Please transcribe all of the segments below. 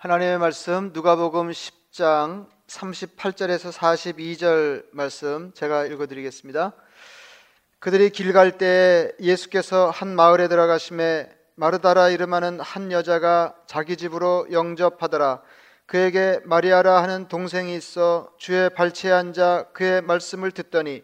하나님의 말씀 누가복음 10장 38절에서 42절 말씀 제가 읽어 드리겠습니다. 그들이 길 갈 때 예수께서 한 마을에 들어가심에 마르다라 이름하는 한 여자가 자기 집으로 영접하더라. 그에게 마리아라 하는 동생이 있어 주의 발치에 앉아 그의 말씀을 듣더니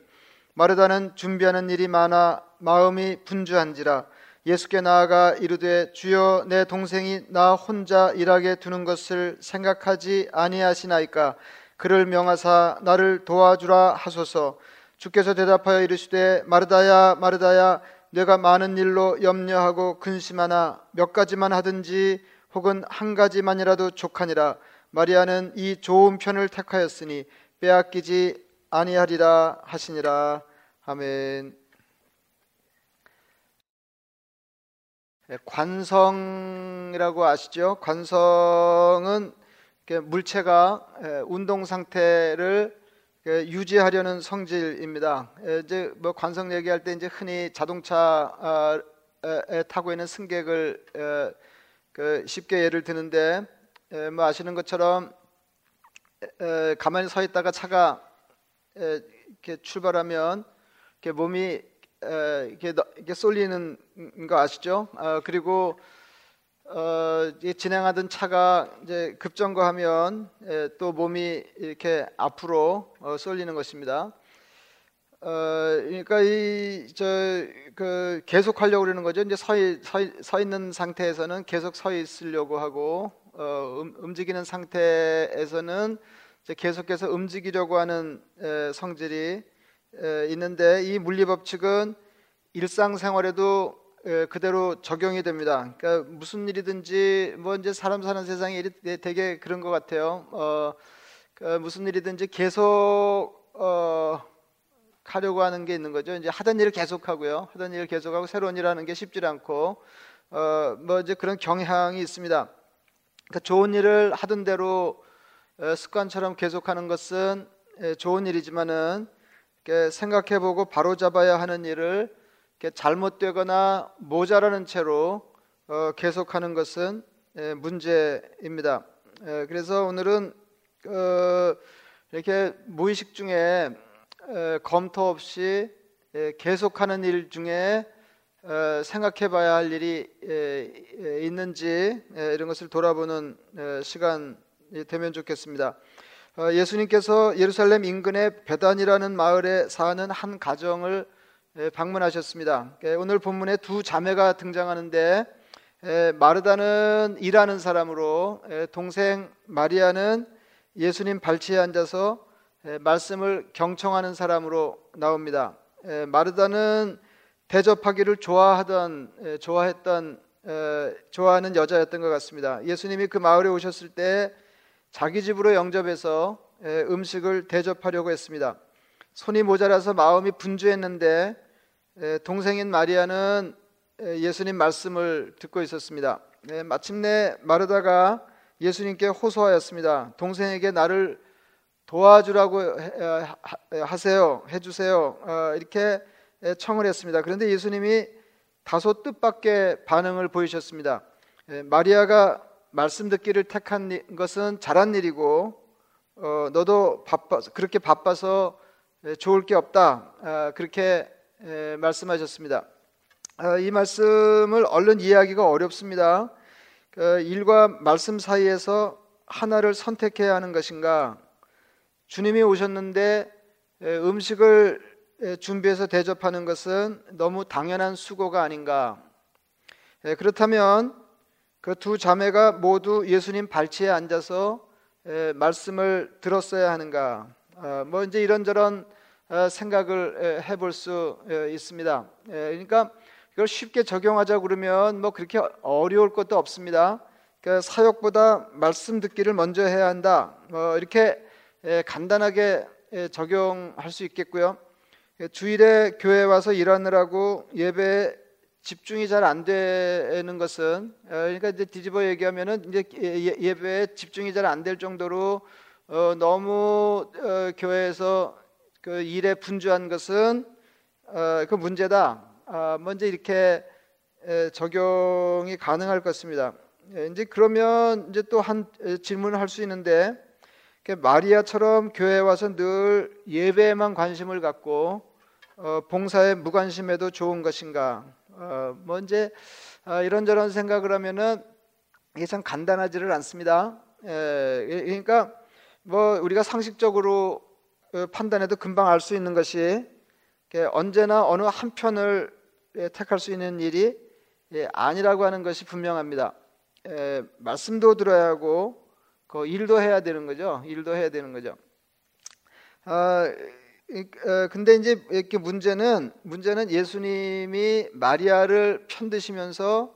마르다는 준비하는 일이 많아 마음이 분주한지라 예수께 나아가 이르되 주여 내 동생이 나 혼자 일하게 두는 것을 생각하지 아니하시나이까? 그를 명하사 나를 도와주라 하소서. 주께서 대답하여 이르시되 마르다야 마르다야 내가 많은 일로 염려하고 근심하나 몇 가지만 하든지 혹은 한 가지만이라도 족하니라. 마리아는 이 좋은 편을 택하였으니 빼앗기지 아니하리라 하시니라. 아멘. 관성이라고 아시죠? 관성은 물체가 예, 운동 상태를 유지하려는 성질입니다. 예, 이제 뭐 관성 얘기할 때 이제 흔히 자동차에 타고 있는 승객을 그 쉽게 예를 드는데 뭐 아시는 것처럼 가만히 서 있다가 차가 이렇게 출발하면 이렇게 몸이 이렇게, 이렇게 쏠리는 거 아시죠? 어, 그리고 어, 진행하던 차가 이제 급정거하면 예, 또 몸이 이렇게 앞으로 어, 쏠리는 것입니다. 어, 그러니까 이 저 그 계속 하려고 그러는 거죠. 이제 서, 서, 서 있는 상태에서는 계속 서 있으려고 하고 어, 음, 움직이는 상태에서는 계속해서 움직이려고 하는 에, 성질이 있는데 이 물리 법칙은 일상생활에도 그대로 적용이 됩니다. 그러니까 무슨 일이든지 뭐 이제 사람 사는 세상이 되게 그런 것 같아요. 어, 그 무슨 일이든지 계속 어, 하려고 하는 게 있는 거죠. 이제 하던 일을 계속하고요. 하던 일을 계속하고 새로운 일 하는 게 쉽지 않고 어, 뭐 이제 그런 경향이 있습니다. 그러니까 좋은 일을 하던 대로 습관처럼 계속하는 것은 좋은 일이지만은 생각해보고 바로잡아야 하는 일을 잘못되거나 모자라는 채로 어, 계속하는 것은 문제입니다. 그래서 오늘은 어, 이렇게 무의식 중에 검토 없이 계속하는 일 중에 어, 생각해봐야 할 일이 있는지 이런 것을 돌아보는 시간이 되면 좋겠습니다. 어, 예수님께서 예루살렘 인근의 베단이라는 마을에 사는 한 가정을 방문하셨습니다. 오늘 본문에 두 자매가 등장하는데 마르다는 일하는 사람으로 동생 마리아는 예수님 발치에 앉아서 말씀을 경청하는 사람으로 나옵니다. 마르다는 대접하기를 좋아하던 좋아했던 좋아하는 여자였던 것 같습니다. 예수님이 그 마을에 오셨을 때 자기 집으로 영접해서 음식을 대접하려고 했습니다. 손이 모자라서 마음이 분주했는데 동생인 마리아는 예수님 말씀을 듣고 있었습니다. 마침내 마르다가 예수님께 호소하였습니다. 동생에게 나를 도와주라고 하세요, 해주세요. 어, 이렇게 청을 했습니다. 그런데 예수님이 다소 뜻밖의 반응을 보이셨습니다. 마리아가 말씀 듣기를 택한 것은 잘한 일이고 어, 너도 바빠 그렇게 바빠서 좋을 게 없다 아, 그렇게 에, 말씀하셨습니다. 아, 이 말씀을 얼른 이해하기가 어렵습니다. 그 일과 말씀 사이에서 하나를 선택해야 하는 것인가? 주님이 오셨는데 에, 음식을 에, 준비해서 대접하는 것은 너무 당연한 수고가 아닌가? 그렇다면 그 두 자매가 모두 예수님 발치에 앉아서 말씀을 들었어야 하는가? 어, 뭐 이제 이런저런 어, 생각을 해볼 수 있습니다. 그러니까 이걸 쉽게 적용하자 그러면 뭐 그렇게 어려울 것도 없습니다. 그 사역보다 말씀 듣기를 먼저 해야 한다. 뭐 이렇게 간단하게 적용할 수 있겠고요. 주일에 교회 와서 일하느라고 예배 집중이 잘 안 되는 것은 어, 그러니까 이제 뒤집어 얘기하면은 이제 예, 예, 예배에 집중이 잘 안 될 정도로 어, 너무 어, 교회에서 그 일에 분주한 것은 어, 그 문제다. 아, 먼저 이렇게 에, 적용이 가능할 것입니다. 예, 이제 그러면 이제 또 한 질문을 할 수 있는데 마리아처럼 교회에 와서 늘 예배에만 관심을 갖고 어, 봉사에 무관심해도 좋은 것인가? 어, 뭐 이제 어, 이런저런 생각을 하면은 이게 참 간단하지를 않습니다. 예, 그러니까 뭐 우리가 상식적으로 어, 판단해도 금방 알 수 있는 것이 언제나 어느 한 편을 예, 택할 수 있는 일이 예, 아니라고 하는 것이 분명합니다. 에, 말씀도 들어야 하고 그 일도 해야 되는 거죠. 일도 해야 되는 거죠. 아, 어, 근데 이제 이렇게 문제는 문제는 예수님이 마리아를 편드시면서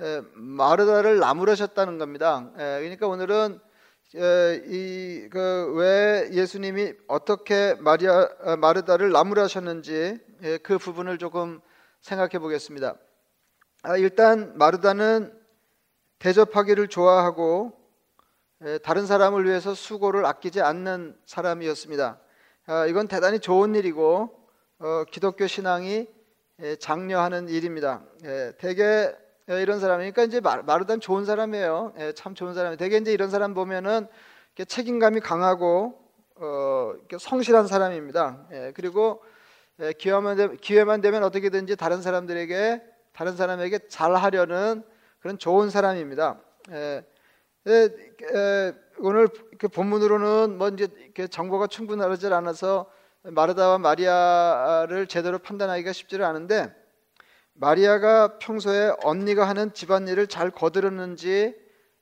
에, 마르다를 나무라셨다는 겁니다. 에, 그러니까 오늘은 이그 예수님이 어떻게 마리아 어, 마르다를 나무라셨는지 그 부분을 조금 생각해 보겠습니다. 아, 일단 마르다는 대접하기를 좋아하고 다른 사람을 위해서 수고를 아끼지 않는 사람이었습니다. 아, 이건 대단히 좋은 일이고 어, 기독교 신앙이 장려하는 일입니다. 대개 이런 사람이니까 이제 마르단 좋은 사람이에요. 참 좋은 사람이. 대개 이제 이런 사람 보면은 책임감이 강하고 어, 성실한 사람입니다. 그리고 기회만, 되면 어떻게든지 다른 사람들에게 다른 사람에게 잘하려는 그런 좋은 사람입니다. 오늘 그 본문으로는 뭐 이제 정보가 충분하지 않아서 마르다와 마리아를 제대로 판단하기가 쉽지를 않은데 마리아가 평소에 언니가 하는 집안일을 잘 거들었는지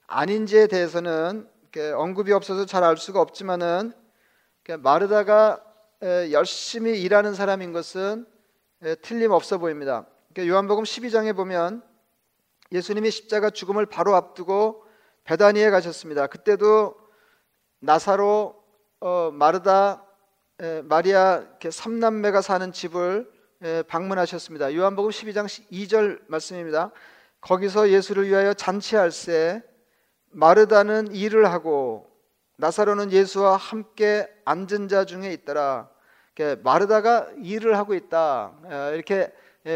아닌지에 대해서는 언급이 없어서 잘 알 수가 없지만은 마르다가 열심히 일하는 사람인 것은 틀림없어 보입니다. 요한복음 12장에 보면 예수님이 십자가 죽음을 바로 앞두고 베다니에 가셨습니다. 그때도 나사로, 어, 마르다, 에, 마리아 삼남매가 사는 집을 에, 방문하셨습니다. 요한복음 12장 2절 말씀입니다. 거기서 예수를 위하여 잔치할새 마르다는 일을 하고 나사로는 예수와 함께 앉은 자 중에 있더라. 마르다가 일을 하고 있다. 이렇게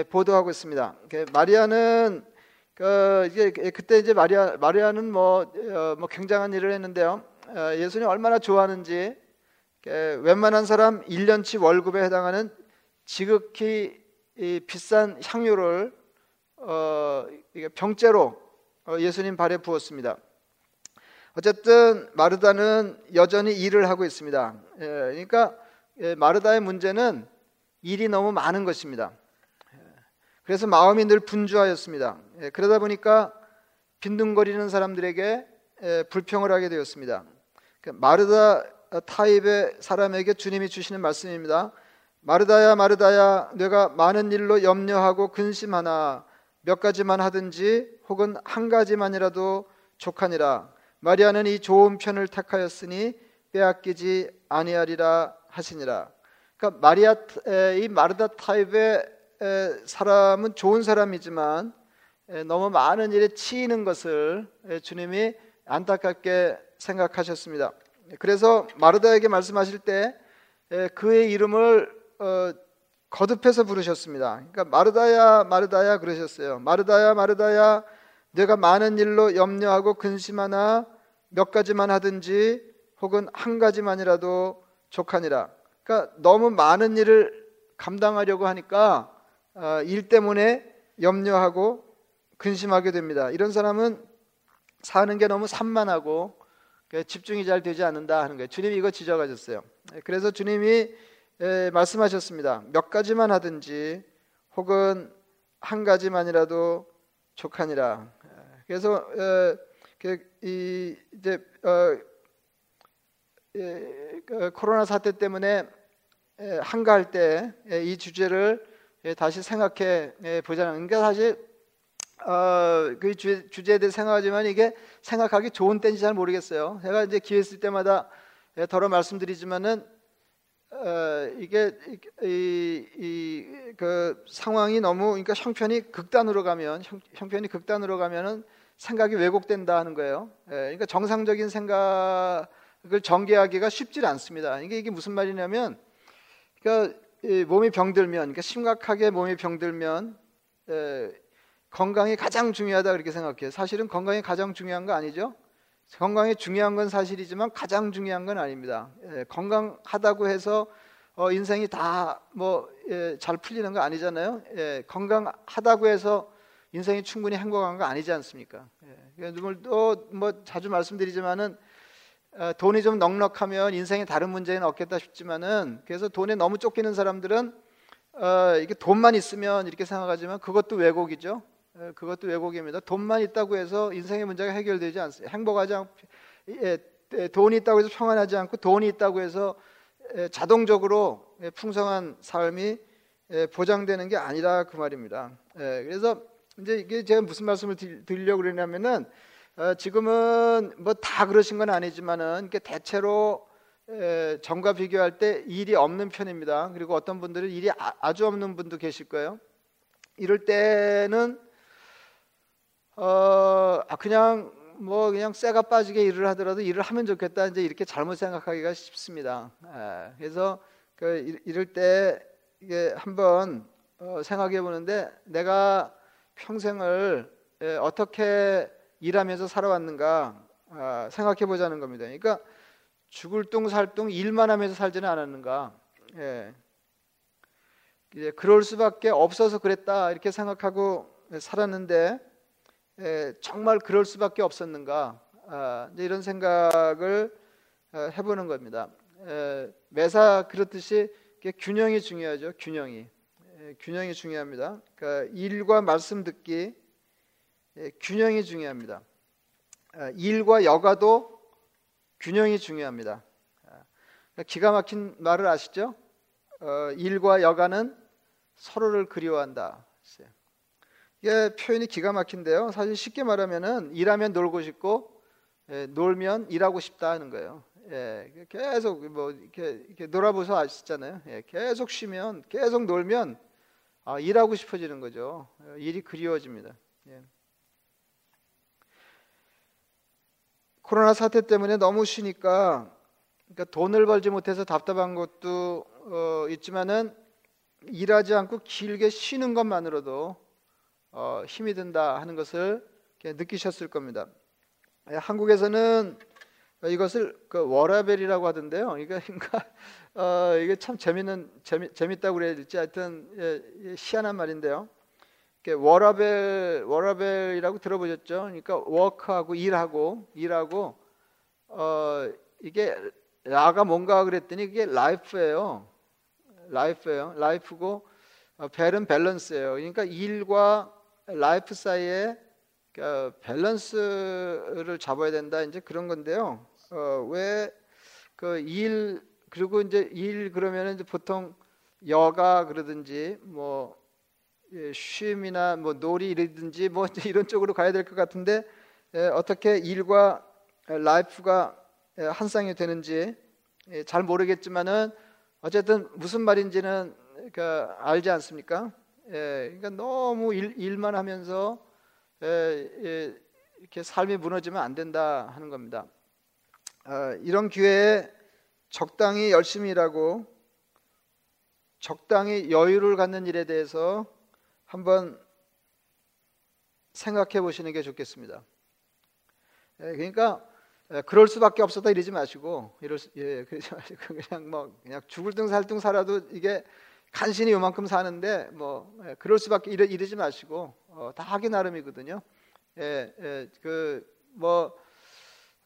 보도하고 있습니다. 마리아는 그 이제 그때 이제 마리아 마리아는 뭐, 어, 뭐 굉장한 일을 했는데요. 어, 예수님 얼마나 좋아하는지 웬만한 사람 1년치 월급에 해당하는 지극히 비싼 향유를 어, 병째로 어, 예수님 발에 부었습니다. 어쨌든 마르다는 여전히 일을 하고 있습니다. 예, 그러니까 예, 마르다의 문제는 일이 너무 많은 것입니다. 예, 그래서 마음이 늘 분주하였습니다. 예, 그러다 보니까 빈둥거리는 사람들에게 예, 불평을 하게 되었습니다. 그 마르다 타입의 사람에게 주님이 주시는 말씀입니다. 마르다야 마르다야 내가 많은 일로 염려하고 근심하나 몇 가지만 하든지 혹은 한 가지만이라도 족하니라 마리아는 이 좋은 편을 택하였으니 빼앗기지 아니하리라 하시니라. 그러니까 마리아 이 마르다 타입의 사람은 좋은 사람이지만 너무 많은 일에 치이는 것을 주님이 안타깝게 생각하셨습니다. 그래서 마르다에게 말씀하실 때 그의 이름을 어, 거듭해서 부르셨습니다. 그러니까 마르다야 마르다야 그러셨어요. 마르다야 마르다야 내가 많은 일로 염려하고 근심하나 몇 가지만 하든지 혹은 한 가지만이라도 족하니라. 그러니까 너무 많은 일을 감당하려고 하니까 어, 일 때문에 염려하고 근심하게 됩니다. 이런 사람은 사는 게 너무 산만하고 집중이 잘 되지 않는다 하는 거예요. 주님이 이거 지적하셨어요. 그래서 주님이 말씀하셨습니다. 몇 가지만 하든지 혹은 한 가지만이라도 족하니라. 그래서 어, 그, 이 이제 어, 그 코로나 사태 때문에 한가할 때 이 주제를 다시 생각해 보자는 그러니까 사실 어, 그 주, 주제에 대해 생각하지만 이게 생각하기 좋은 때인지 잘 모르겠어요. 제가 이제 기회 있을 때마다 더러 말씀드리지만은 어, 이게 이, 이, 그 상황이 너무 그러니까 형편이 극단으로 가면 형, 형편이 극단으로 가면은 생각이 왜곡된다 하는 거예요. 예, 그러니까 정상적인 생각을 전개하기가 쉽지 않습니다. 이게 이게 무슨 말이냐면, 그러니까 몸이 병들면, 그러니까 심각하게 몸이 병들면 에, 건강이 가장 중요하다 그렇게 생각해요. 사실은 건강이 가장 중요한 거 아니죠? 건강이 중요한 건 사실이지만 가장 중요한 건 아닙니다. 예, 건강하다고 해서 어, 인생이 다 뭐잘 예, 풀리는 거 아니잖아요. 예, 건강하다고 해서 인생이 충분히 행복한 거 아니지 않습니까? 예, 또뭐 자주 말씀드리지만은 어, 돈이 좀 넉넉하면 인생에 다른 문제는 없겠다 싶지만은 그래서 돈에 너무 쫓기는 사람들은 어, 이게 돈만 있으면 이렇게 생각하지만 그것도 왜곡이죠. 예, 그것도 왜곡입니다. 돈만 있다고 해서 인생의 문제가 해결되지 않습니다. 행복하지 않고 예, 예, 돈이 있다고 해서 평안하지 않고 돈이 있다고 해서 예, 자동적으로 예, 풍성한 삶이 예, 보장되는 게 아니라 그 말입니다. 예, 그래서 이제 이게 제가 무슨 말씀을 드리려고 그러냐면은 어, 지금은 뭐 다 그러신 건 아니지만은 대체로 전과 비교할 때 일이 없는 편입니다. 그리고 어떤 분들은 일이 아, 주 없는 분도 계실 거예요. 이럴 때는 어 아, 그냥 뭐 그냥 쇠가 빠지게 일을 하더라도 일을 하면 좋겠다 이제 이렇게 잘못 생각하기가 쉽습니다. 예, 그래서 그 이럴 때 이게 한번 어, 생각해 보는데 내가 평생을 예, 어떻게 일하면서 살아왔는가 아, 생각해 보자는 겁니다. 그러니까 죽을 둥 일만 하면서 살지는 않았는가. 예. 이제 그럴 수밖에 없어서 그랬다 이렇게 생각하고 살았는데 예, 정말 그럴 수밖에 없었는가 아, 이런 생각을 어, 해보는 겁니다. 예, 매사 그렇듯이 균형이 중요하죠. 균형이 예, 균형이 중요합니다. 그러니까 일과 말씀 듣기 예, 균형이 중요합니다. 아, 일과 여가도 균형이 중요합니다. 아, 그러니까 기가 막힌 말을 아시죠? 어, 일과 여가는 서로를 그리워한다. 이게 표현이 기가 막힌데요. 사실 쉽게 말하면은 일하면 놀고 싶고 예, 놀면 일하고 싶다 하는 거예요. 예, 계속 뭐 이렇게, 이렇게 놀아보서 아시잖아요. 예, 계속 쉬면 계속 놀면 아, 일하고 싶어지는 거죠. 일이 그리워집니다. 예. 코로나 사태 때문에 너무 쉬니까 그러니까 돈을 벌지 못해서 답답한 것도 어, 있지만은 일하지 않고 길게 쉬는 것만으로도 어, 힘이 든다 하는 것을 느끼셨을 겁니다. 예, 한국에서는 이것을 그 워라벨이라고 하던데요. 이거 그러니까 어, 이게 참 재밌는 재미 재밌다고 그래야 될지 하여튼 예, 예, 희한한 말인데요. 워라벨 워라벨이라고 들어보셨죠? 그러니까 워크하고 일하고 일하고 어 이게 라가 뭔가 그랬더니 그게 라이프예요. life예요. life고 어, 밸은 밸런스예요. 그러니까 일과 life 사이에 그 밸런스를 잡아야 된다. 이제 그런 건데요. 어, 왜 그 일 그리고 이제 일 그러면 이제 보통 여가 그러든지 뭐 예, 쉼이나 뭐 놀이든지 뭐 이런 쪽으로 가야 될 것 같은데 예, 어떻게 일과 life가 예, 한 쌍이 되는지 예, 잘 모르겠지만은 어쨌든 무슨 말인지는 그러니까 알지 않습니까? 예, 그러니까 너무 일, 만 하면서 예, 예, 이렇게 삶이 무너지면 안 된다 하는 겁니다. 아, 이런 기회에 적당히 열심히 일하고 적당히 여유를 갖는 일에 대해서 한번 생각해 보시는 게 좋겠습니다. 예, 그러니까 예, 그럴 수밖에 없었다 이러지 마시고 이럴 수, 예, 그러지 마시고 그냥 뭐 그냥 죽을 등 살 등 살아도 이게 간신히 요만큼 사는데 뭐 예, 그럴 수밖에 이러, 이러지 마시고 어, 다 하기 나름이거든요. 예, 예, 그뭐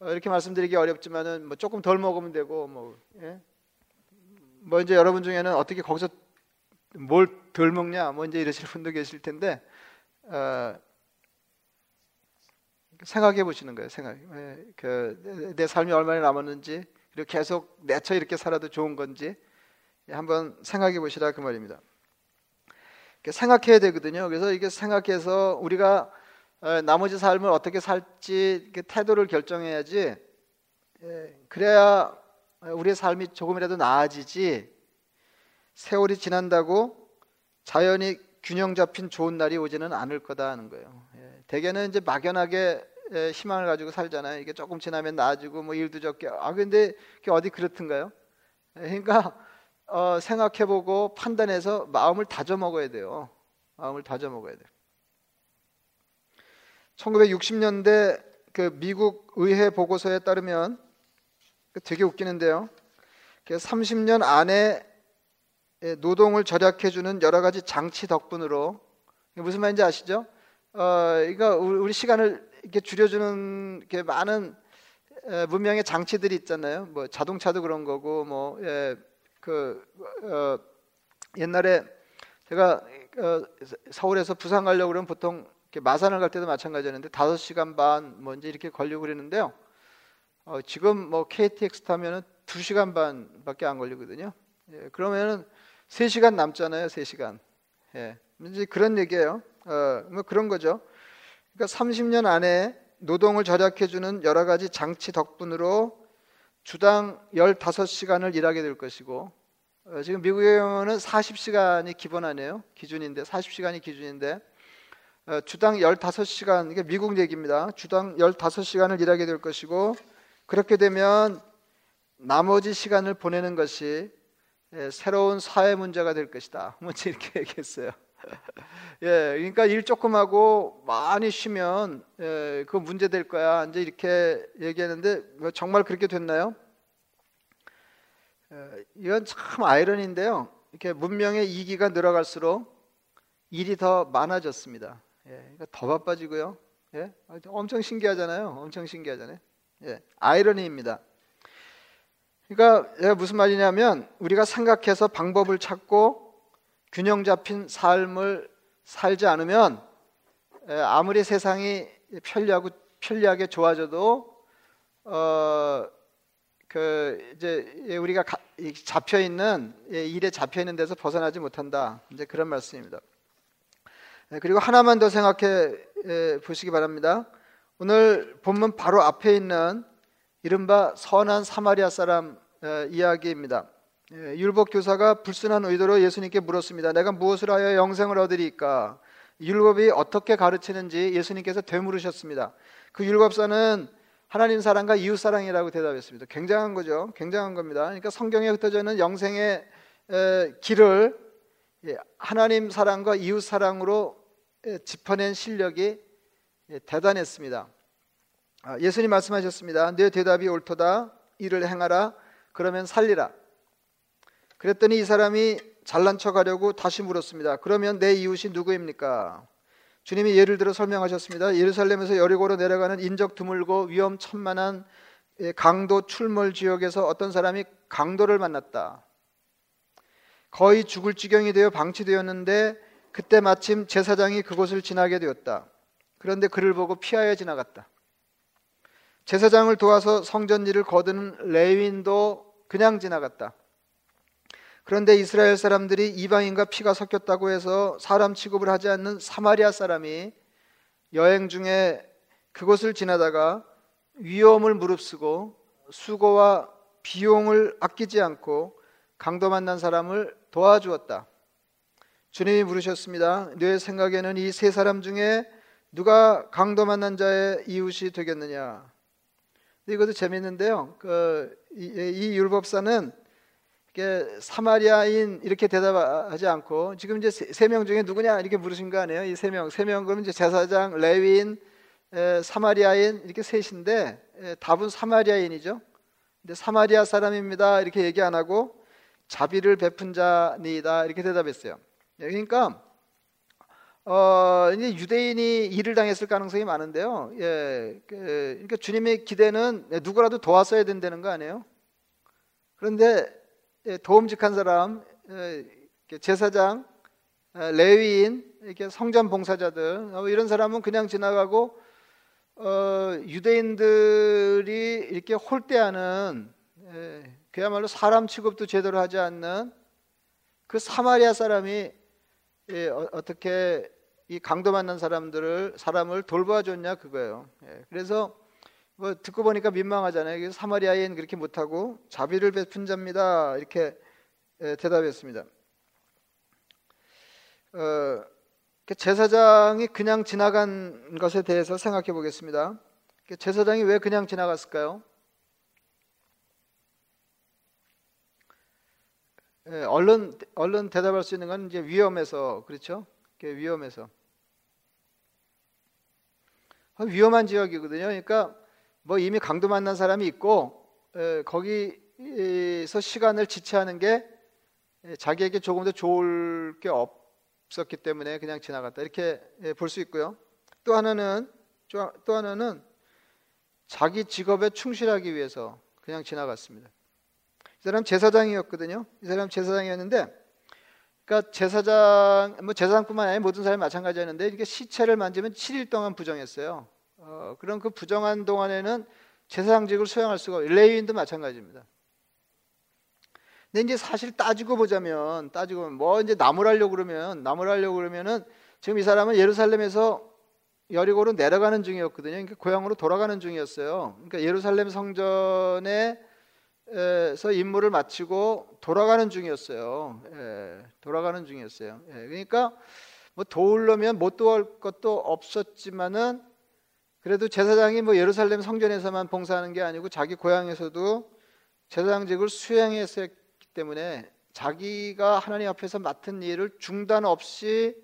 어, 이렇게 말씀드리기 어렵지만은 뭐 조금 덜 먹으면 되고 뭐, 예? 뭐 이제 여러분 중에는 어떻게 거기서 뭘 덜 먹냐 뭐 이제 이러실 분도 계실 텐데 어, 생각해 보시는 거예요. 생각. 예, 그내 삶이 얼마나 남았는지 그리고 계속 내처 이렇게 살아도 좋은 건지 한번 생각해 보시라 그 말입니다. 생각해야 되거든요. 그래서 이게 생각해서 우리가 어, 나머지 삶을 어떻게 살지 태도를 결정해야지 예, 그래야 우리의 삶이 조금이라도 나아지지 세월이 지난다고 자연이 균형 잡힌 좋은 날이 오지는 않을 거다 하는 거예요. 예, 대개는 이제 막연하게 예, 희망을 가지고 살잖아요. 이게 조금 지나면 나아지고 뭐 일도 적게. 아 근데 그게 어디 그렇든가요? 그러니까 어, 생각해보고 판단해서 마음을 다져 먹어야 돼요. 마음을 다져 먹어야 돼요. 1960년대 그 미국 의회 보고서에 따르면 그 되게 웃기는데요. 30년 안에 노동을 절약해 주는 여러 가지 장치 덕분으로 무슨 말인지 아시죠? 어, 이거 우리 시간을 이렇게 줄여주는 이렇게 많은 문명의 장치들이 있잖아요. 뭐 자동차도 그런 거고 뭐그 예, 어, 옛날에 제가 어, 서울에서 부산 가려고 그러면 보통 마산을 갈 때도 마찬가지였는데 다섯 시간 반뭐 이제 이렇게 걸리고 그랬는데요. 어, 지금 뭐 KTX 타면은 두 시간 반밖에 안 걸리거든요. 예, 그러면은 세 시간 남잖아요. 세 시간. 예, 이제 그런 얘기예요. 어, 뭐 그런 거죠. 그러니까 30년 안에 노동을 절약해 주는 여러 가지 장치 덕분으로 주당 15시간을 일하게 될 것이고 어, 지금 미국의 경우는 40시간이 기본 아니에요. 기준인데 40시간이 기준인데 어, 주당 15시간 이게 미국 얘기입니다. 주당 15시간을 일하게 될 것이고 그렇게 되면 나머지 시간을 보내는 것이 예, 새로운 사회 문제가 될 것이다. 뭐 이렇게 얘기했어요. 예, 그러니까 일 조금 하고 많이 쉬면 예, 그 문제 될 거야. 이제 이렇게 얘기했는데 뭐 정말 그렇게 됐나요? 어, 이건 참 아이러니인데요. 이렇게 문명의 이기가 늘어갈수록 일이 더 많아졌습니다. 예, 그러니까 더 바빠지고요. 예, 엄청 신기하잖아요. 엄청 신기하잖아요. 예, 아이러니입니다. 그러니까 무슨 말이냐면 우리가 생각해서 방법을 찾고 균형 잡힌 삶을 살지 않으면 예, 아무리 세상이 편리하고 편리하게 좋아져도 어, 그 이제 우리가 잡혀 있는 일에 잡혀 있는 데서 벗어나지 못한다. 이제 그런 말씀입니다. 네, 그리고 하나만 더 생각해 보시기 바랍니다. 오늘 본문 바로 앞에 있는 이른바 선한 사마리아 사람 이야기입니다. 율법 교사가 불순한 의도로 예수님께 물었습니다. 내가 무엇을 하여 영생을 얻으리까? 율법이 어떻게 가르치는지 예수님께서 되물으셨습니다. 그 율법사는 하나님 사랑과 이웃 사랑이라고 대답했습니다. 굉장한 거죠. 굉장한 겁니다. 그러니까 성경에 흩어져 있는 영생의 길을 예, 하나님 사랑과 이웃 사랑으로 예, 짚어낸 실력이 예, 대단했습니다. 아, 예수님 말씀하셨습니다. 내 대답이 옳도다. 이를 행하라. 그러면 살리라. 그랬더니 이 사람이 잘난 척하려고 다시 물었습니다. 그러면 내 이웃이 누구입니까? 주님이 예를 들어 설명하셨습니다. 예루살렘에서 여리고로 내려가는 인적 드물고 위험천만한 예, 강도 출몰 지역에서 어떤 사람이 강도를 만났다. 거의 죽을 지경이 되어 방치되었는데 그때 마침 제사장이 그곳을 지나게 되었다. 그런데 그를 보고 피하여 지나갔다. 제사장을 도와서 성전 일을 거두는 레윈도 그냥 지나갔다. 그런데 이스라엘 사람들이 이방인과 피가 섞였다고 해서 사람 취급을 하지 않는 사마리아 사람이 여행 중에 그곳을 지나다가 위험을 무릅쓰고 수고와 비용을 아끼지 않고 강도 만난 사람을 도와주었다. 주님이 물으셨습니다. 내 생각에는 이 세 사람 중에 누가 강도 만난 자의 이웃이 되겠느냐? 이것도 재밌는데요. 그, 이, 이 율법사는 사마리아인 이렇게 대답하지 않고 지금 이제 세 명 중에 누구냐 이렇게 물으신 거 아니에요? 이 세 명, 세 명 그러면 이제 제사장, 레위인, 에, 사마리아인 이렇게 셋인데 에, 답은 사마리아인이죠. 근데 사마리아 사람입니다 이렇게 얘기 안 하고 자비를 베푼 자니다 이렇게 대답했어요. 예, 그러니까 어, 이제 유대인이 일을 당했을 가능성이 많은데요. 예, 그, 그러니까 주님의 기대는 누구라도 도왔어야 된다는 거 아니에요? 그런데 예, 도움직한 사람, 예, 제사장, 예, 레위인, 이렇게 성전 봉사자들 어, 이런 사람은 그냥 지나가고 어, 유대인들이 이렇게 홀대하는 그야말로 사람 취급도 제대로 하지 않는 그 사마리아 사람이 어, 떻게 이 강도 만난 사람들을 사람을 돌봐줬냐 그거예요. 그래서 뭐 듣고 보니까 민망하잖아요. 사마리아인 그렇게 못하고 자비를 베푼 자입니다. 이렇게 대답했습니다. 어, 제사장이 그냥 지나간 것에 대해서 생각해 보겠습니다. 제사장이 왜 그냥 지나갔을까요? 얼른 얼른 대답할 수 있는 건 이제 위험해서 그렇죠? 위험해서 위험한 지역이거든요. 그러니까 뭐 이미 강도 만난 사람이 있고 에, 거기서 시간을 지체하는 게 자기에게 조금 더 좋을 게 없었기 때문에 그냥 지나갔다 이렇게 볼 수 있고요. 또 하나는 또 하나는 자기 직업에 충실하기 위해서 그냥 지나갔습니다. 이 사람 제사장이었거든요. 이 사람 제사장이었는데 그러니까 제사장 뭐 제사장뿐만 아니라 모든 사람이 마찬가지였는데 이게 시체를 만지면 7일 동안 부정했어요. 어, 그럼 그 부정한 동안에는 제사장직을 수행할 수가 없어요. 레위인도 마찬가지입니다. 근데 이제 사실 따지고 보자면 따지고 보면 뭐 이제 나무라려고 그러면 나무라려고 그러면은 지금 이 사람은 예루살렘에서 여리고로 내려가는 중이었거든요. 그러니까 고향으로 돌아가는 중이었어요. 그러니까 예루살렘 성전에 에서 임무를 마치고 돌아가는 중이었어요. 예, 돌아가는 중이었어요. 예, 그러니까 뭐 도우려면 못 도울 것도 없었지만은 그래도 제사장이 뭐 예루살렘 성전에서만 봉사하는 게 아니고 자기 고향에서도 제사장직을 수행했었기 때문에 자기가 하나님 앞에서 맡은 일을 중단 없이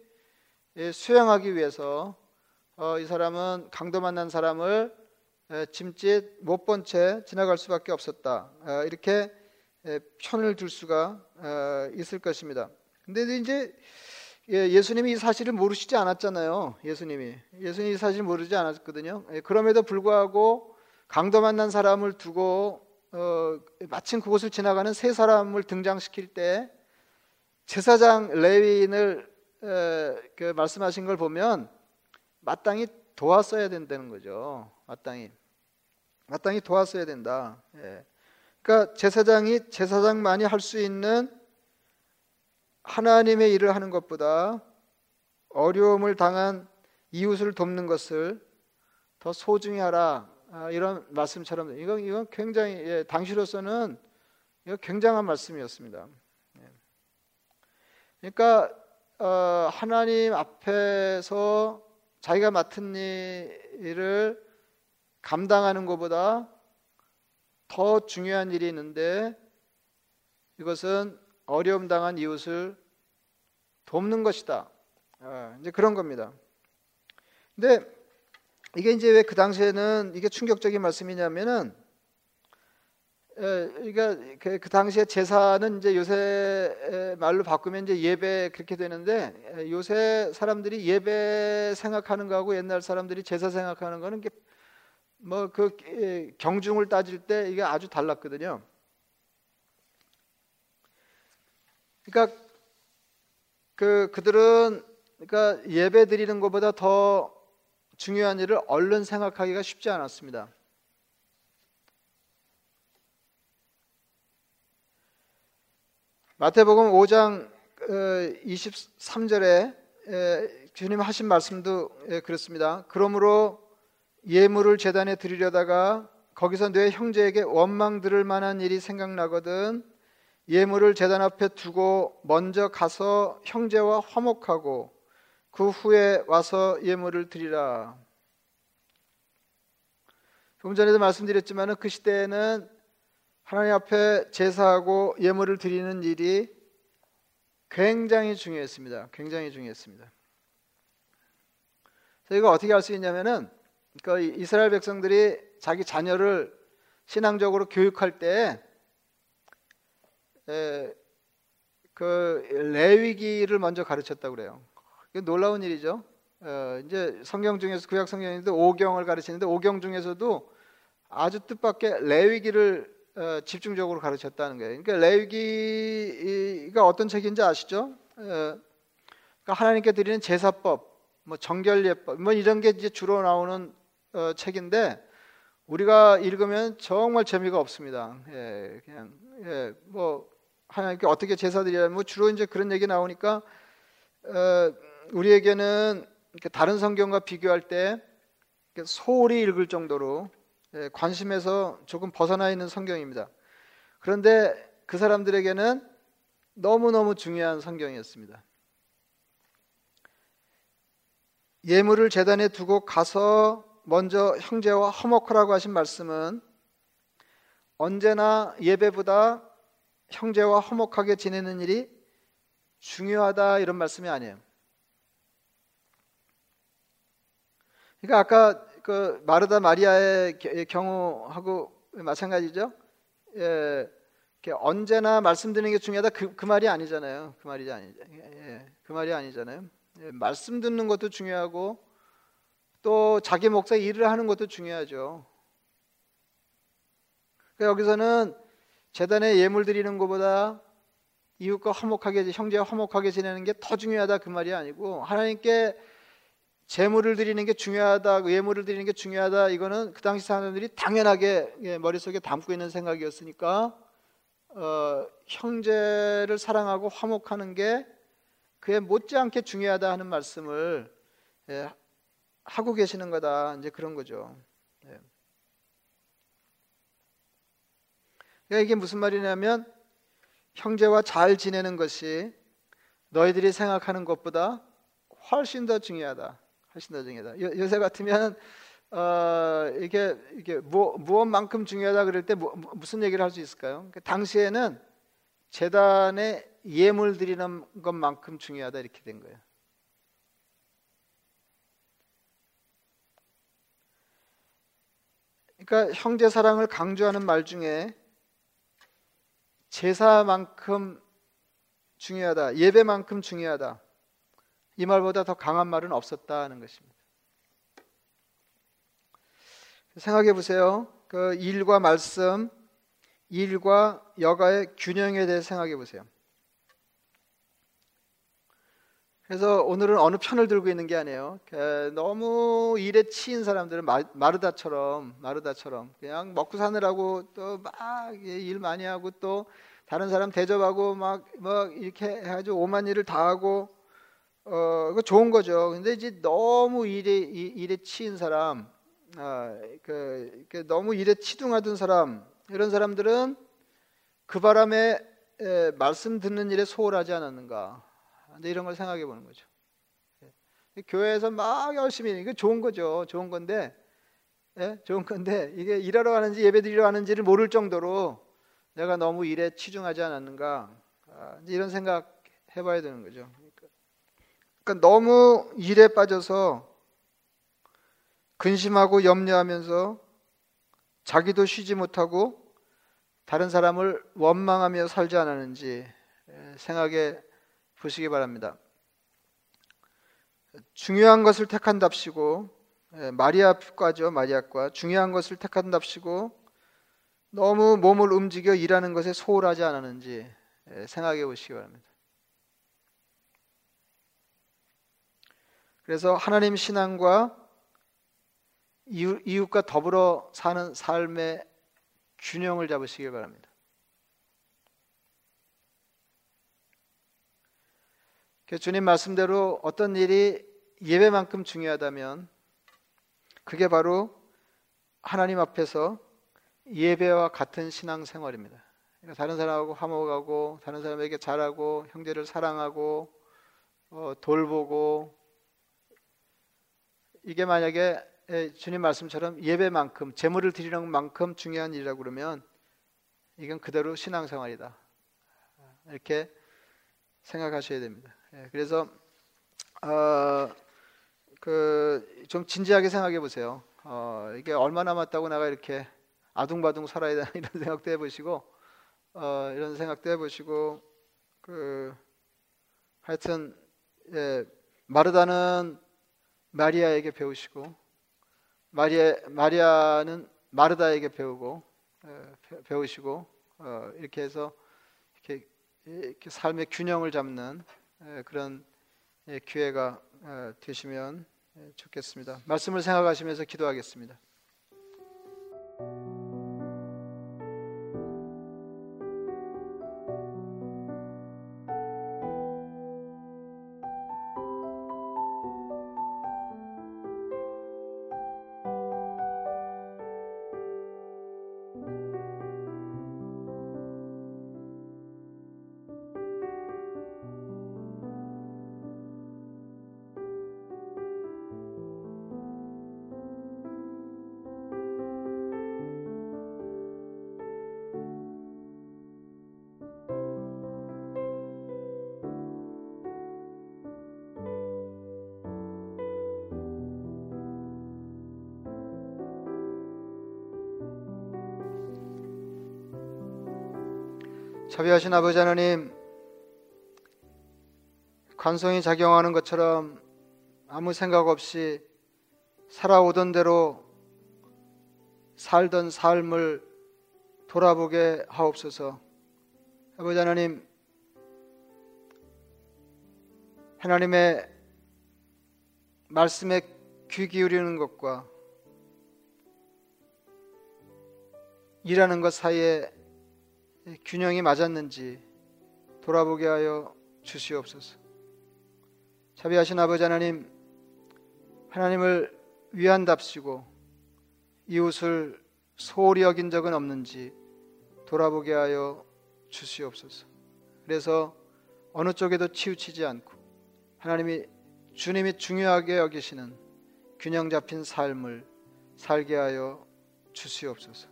예, 수행하기 위해서 어, 이 사람은 강도 만난 사람을 짐짓 못 본 채 지나갈 수밖에 없었다. 어, 이렇게 편을 들 수가 어, 있을 것입니다. 근데 이제 예, 예수님이 이 사실을 모르시지 않았잖아요. 예수님이 예수님이 이 사실 모르지 않았거든요. 예, 그럼에도 불구하고 강도 만난 사람을 두고 어, 마침 그곳을 지나가는 세 사람을 등장시킬 때 제사장 레위인을 그 말씀하신 걸 보면 마땅히 도왔어야 된다는 거죠. 마땅히 마땅히 도왔어야 된다. 예. 그러니까 제사장이 제사장만이 할 수 있는 하나님의 일을 하는 것보다 어려움을 당한 이웃을 돕는 것을 더 소중히 하라. 아, 이런 말씀처럼 이건 이건 굉장히 예, 당시로서는 이거 굉장한 말씀이었습니다. 예. 그러니까 어, 하나님 앞에서 자기가 맡은 일을 감당하는 것보다 더 중요한 일이 있는데 이것은 어려움 당한 이웃을 돕는 것이다. 아, 이제 그런 겁니다. 근데 이게 이제 왜 그 당시에는 이게 충격적인 말씀이냐면은 그러니까 그, 그 당시에 제사는 이제 요새 말로 바꾸면 이제 예배 그렇게 되는데 요새 사람들이 예배 생각하는 거하고 옛날 사람들이 제사 생각하는 거는 뭐 그 경중을 따질 때 이게 아주 달랐거든요. 그러니까 그 그들은 그러니까 예배 드리는 것보다 더 중요한 일을 얼른 생각하기가 쉽지 않았습니다. 마태복음 5장 23절에 주님 하신 말씀도 그렇습니다. 그러므로 예물을 재단에 드리려다가 거기서 내 형제에게 원망 들을 만한 일이 생각나거든 예물을 재단 앞에 두고 먼저 가서 형제와 화목하고 그 후에 와서 예물을 드리라. 조금 전에도 말씀드렸지만 그 시대에는 하나님 앞에 제사하고 예물을 드리는 일이 굉장히 중요했습니다. 굉장히 중요했습니다. 저희가 어떻게 할 수 있냐면은 그러니까 이스라엘 백성들이 자기 자녀를 신앙적으로 교육할 때그 레위기를 먼저 가르쳤다고 그래요. 이게 놀라운 일이죠. 어, 이제 성경 중에서 구약 성경인데 오경을 가르치는데 오경 중에서도 아주 뜻밖의 레위기를 어, 집중적으로 가르쳤다는 거예요. 그러니까 레위기가 어떤 책인지 아시죠? 어, 그러니까 하나님께 드리는 제사법, 뭐 정결예법, 뭐 이런 게 이제 주로 나오는 어, 책인데 우리가 읽으면 정말 재미가 없습니다. 예, 그냥 예, 뭐 하나님께 어떻게 제사드려야 뭐 주로 이제 그런 얘기 나오니까 어, 우리에게는 다른 성경과 비교할 때 소홀히 읽을 정도로 예, 관심에서 조금 벗어나 있는 성경입니다. 그런데 그 사람들에게는 너무너무 중요한 성경이었습니다. 예물을 재단에 두고 가서 먼저 형제와 화목하라고 하신 말씀은 언제나 예배보다 형제와 화목하게 지내는 일이 중요하다 이런 말씀이 아니에요. 그러니까 아까 그 마르다 마리아의 경우하고 마찬가지죠. 예, 언제나 말씀드리는 게 중요하다 그, 그 말이 아니잖아요. 그 말이 아니, 예, 그 말이 아니잖아요. 예, 말씀 듣는 것도 중요하고 또 자기 목사 일을 하는 것도 중요하죠. 그러니까 여기서는 재단에 예물 드리는 것보다 이웃과 화목하게 형제와 화목하게 지내는 게 더 중요하다 그 말이 아니고 하나님께 재물을 드리는 게 중요하다, 예물을 드리는 게 중요하다. 이거는 그 당시 사람들이 당연하게 예, 머릿속에 담고 있는 생각이었으니까 어, 형제를 사랑하고 화목하는 게 그에 못지않게 중요하다 하는 말씀을 예, 하고 계시는 거다. 이제 그런 거죠. 예. 그러니까 이게 무슨 말이냐면 형제와 잘 지내는 것이 너희들이 생각하는 것보다 훨씬 더 중요하다. 훨씬 더 중요하다. 요, 요새 같으면 어, 이게 이게 뭐, 무엇만큼 중요하다 그럴 때 뭐, 무슨 얘기를 할 수 있을까요? 그 당시에는 재단에 예물 드리는 것만큼 중요하다 이렇게 된 거예요. 그러니까 형제 사랑을 강조하는 말 중에 제사만큼 중요하다, 예배만큼 중요하다. 이 말보다 더 강한 말은 없었다는 것입니다. 생각해 보세요. 그 일과 말씀, 일과 여가의 균형에 대해 생각해 보세요. 그래서 오늘은 어느 편을 들고 있는 게 아니에요. 너무 일에 치인 사람들은 마르다처럼 마르다처럼 그냥 먹고 사느라고 또 막 일 많이 하고 또 다른 사람 대접하고 막 뭐 이렇게 해가지고 오만 일을 다 하고 어 그거 좋은 거죠. 근데 이제 너무 일에 일에 치인 사람, 아, 그, 그 너무 일에 치둥하던 사람 이런 사람들은 그 바람에 에, 말씀 듣는 일에 소홀하지 않았는가? 근데 이런 걸 생각해 보는 거죠. 예. 교회에서 막 열심히 이게 좋은 거죠. 좋은 건데, 예? 좋은 건데 이게 일하러 가는지 예배드리러 가는지를 모를 정도로 내가 너무 일에 치중하지 않았는가? 아, 이런 생각 해봐야 되는 거죠. 그러니까, 그러니까 너무 일에 빠져서 근심하고 염려하면서 자기도 쉬지 못하고 다른 사람을 원망하며 살지 않았는지 예, 생각해 보시기 바랍니다. 중요한 것을 택한답시고 예, 마리아과죠 마리아과 중요한 것을 택한답시고 너무 몸을 움직여 일하는 것에 소홀하지 않았는지 예, 생각해 보시기 바랍니다. 그래서 하나님 신앙과 이웃과 더불어 사는 삶의 균형을 잡으시기 바랍니다. 주님 말씀대로 어떤 일이 예배만큼 중요하다면 그게 바로 하나님 앞에서 예배와 같은 신앙생활입니다. 그러니까 다른 사람하고 화목하고 다른 사람에게 잘하고 형제를 사랑하고 어, 돌보고 이게 만약에 주님 말씀처럼 예배만큼 재물을 드리는 만큼 중요한 일이라고 그러면 이건 그대로 신앙생활이다. 이렇게 생각하셔야 됩니다. 예, 그래서 어, 그 좀 진지하게 생각해 보세요. 어, 이게 얼마 남았다고 내가 이렇게 아둥바둥 살아야 되나 이런 생각도 해보시고 어, 이런 생각도 해보시고 그 하여튼 예, 마르다는 마리아에게 배우시고 마리아 마리아는 마르다에게 배우고 예, 배우시고 어, 이렇게 해서 이렇게, 이렇게 삶의 균형을 잡는 그런 기회가 되시면 좋겠습니다. 말씀을 생각하시면서 기도하겠습니다. 자비하신 아버지 하나님, 관성이 작용하는 것처럼 아무 생각 없이 살아오던 대로 살던 삶을 돌아보게 하옵소서. 아버지 하나님, 하나님의 말씀에 귀 기울이는 것과 일하는 것 사이에 균형이 맞았는지 돌아보게 하여 주시옵소서. 자비하신 아버지 하나님, 하나님을 위한답시고 이웃을 소홀히 여긴 적은 없는지 돌아보게 하여 주시옵소서. 그래서 어느 쪽에도 치우치지 않고 하나님이 주님이 중요하게 여기시는 균형 잡힌 삶을 살게 하여 주시옵소서.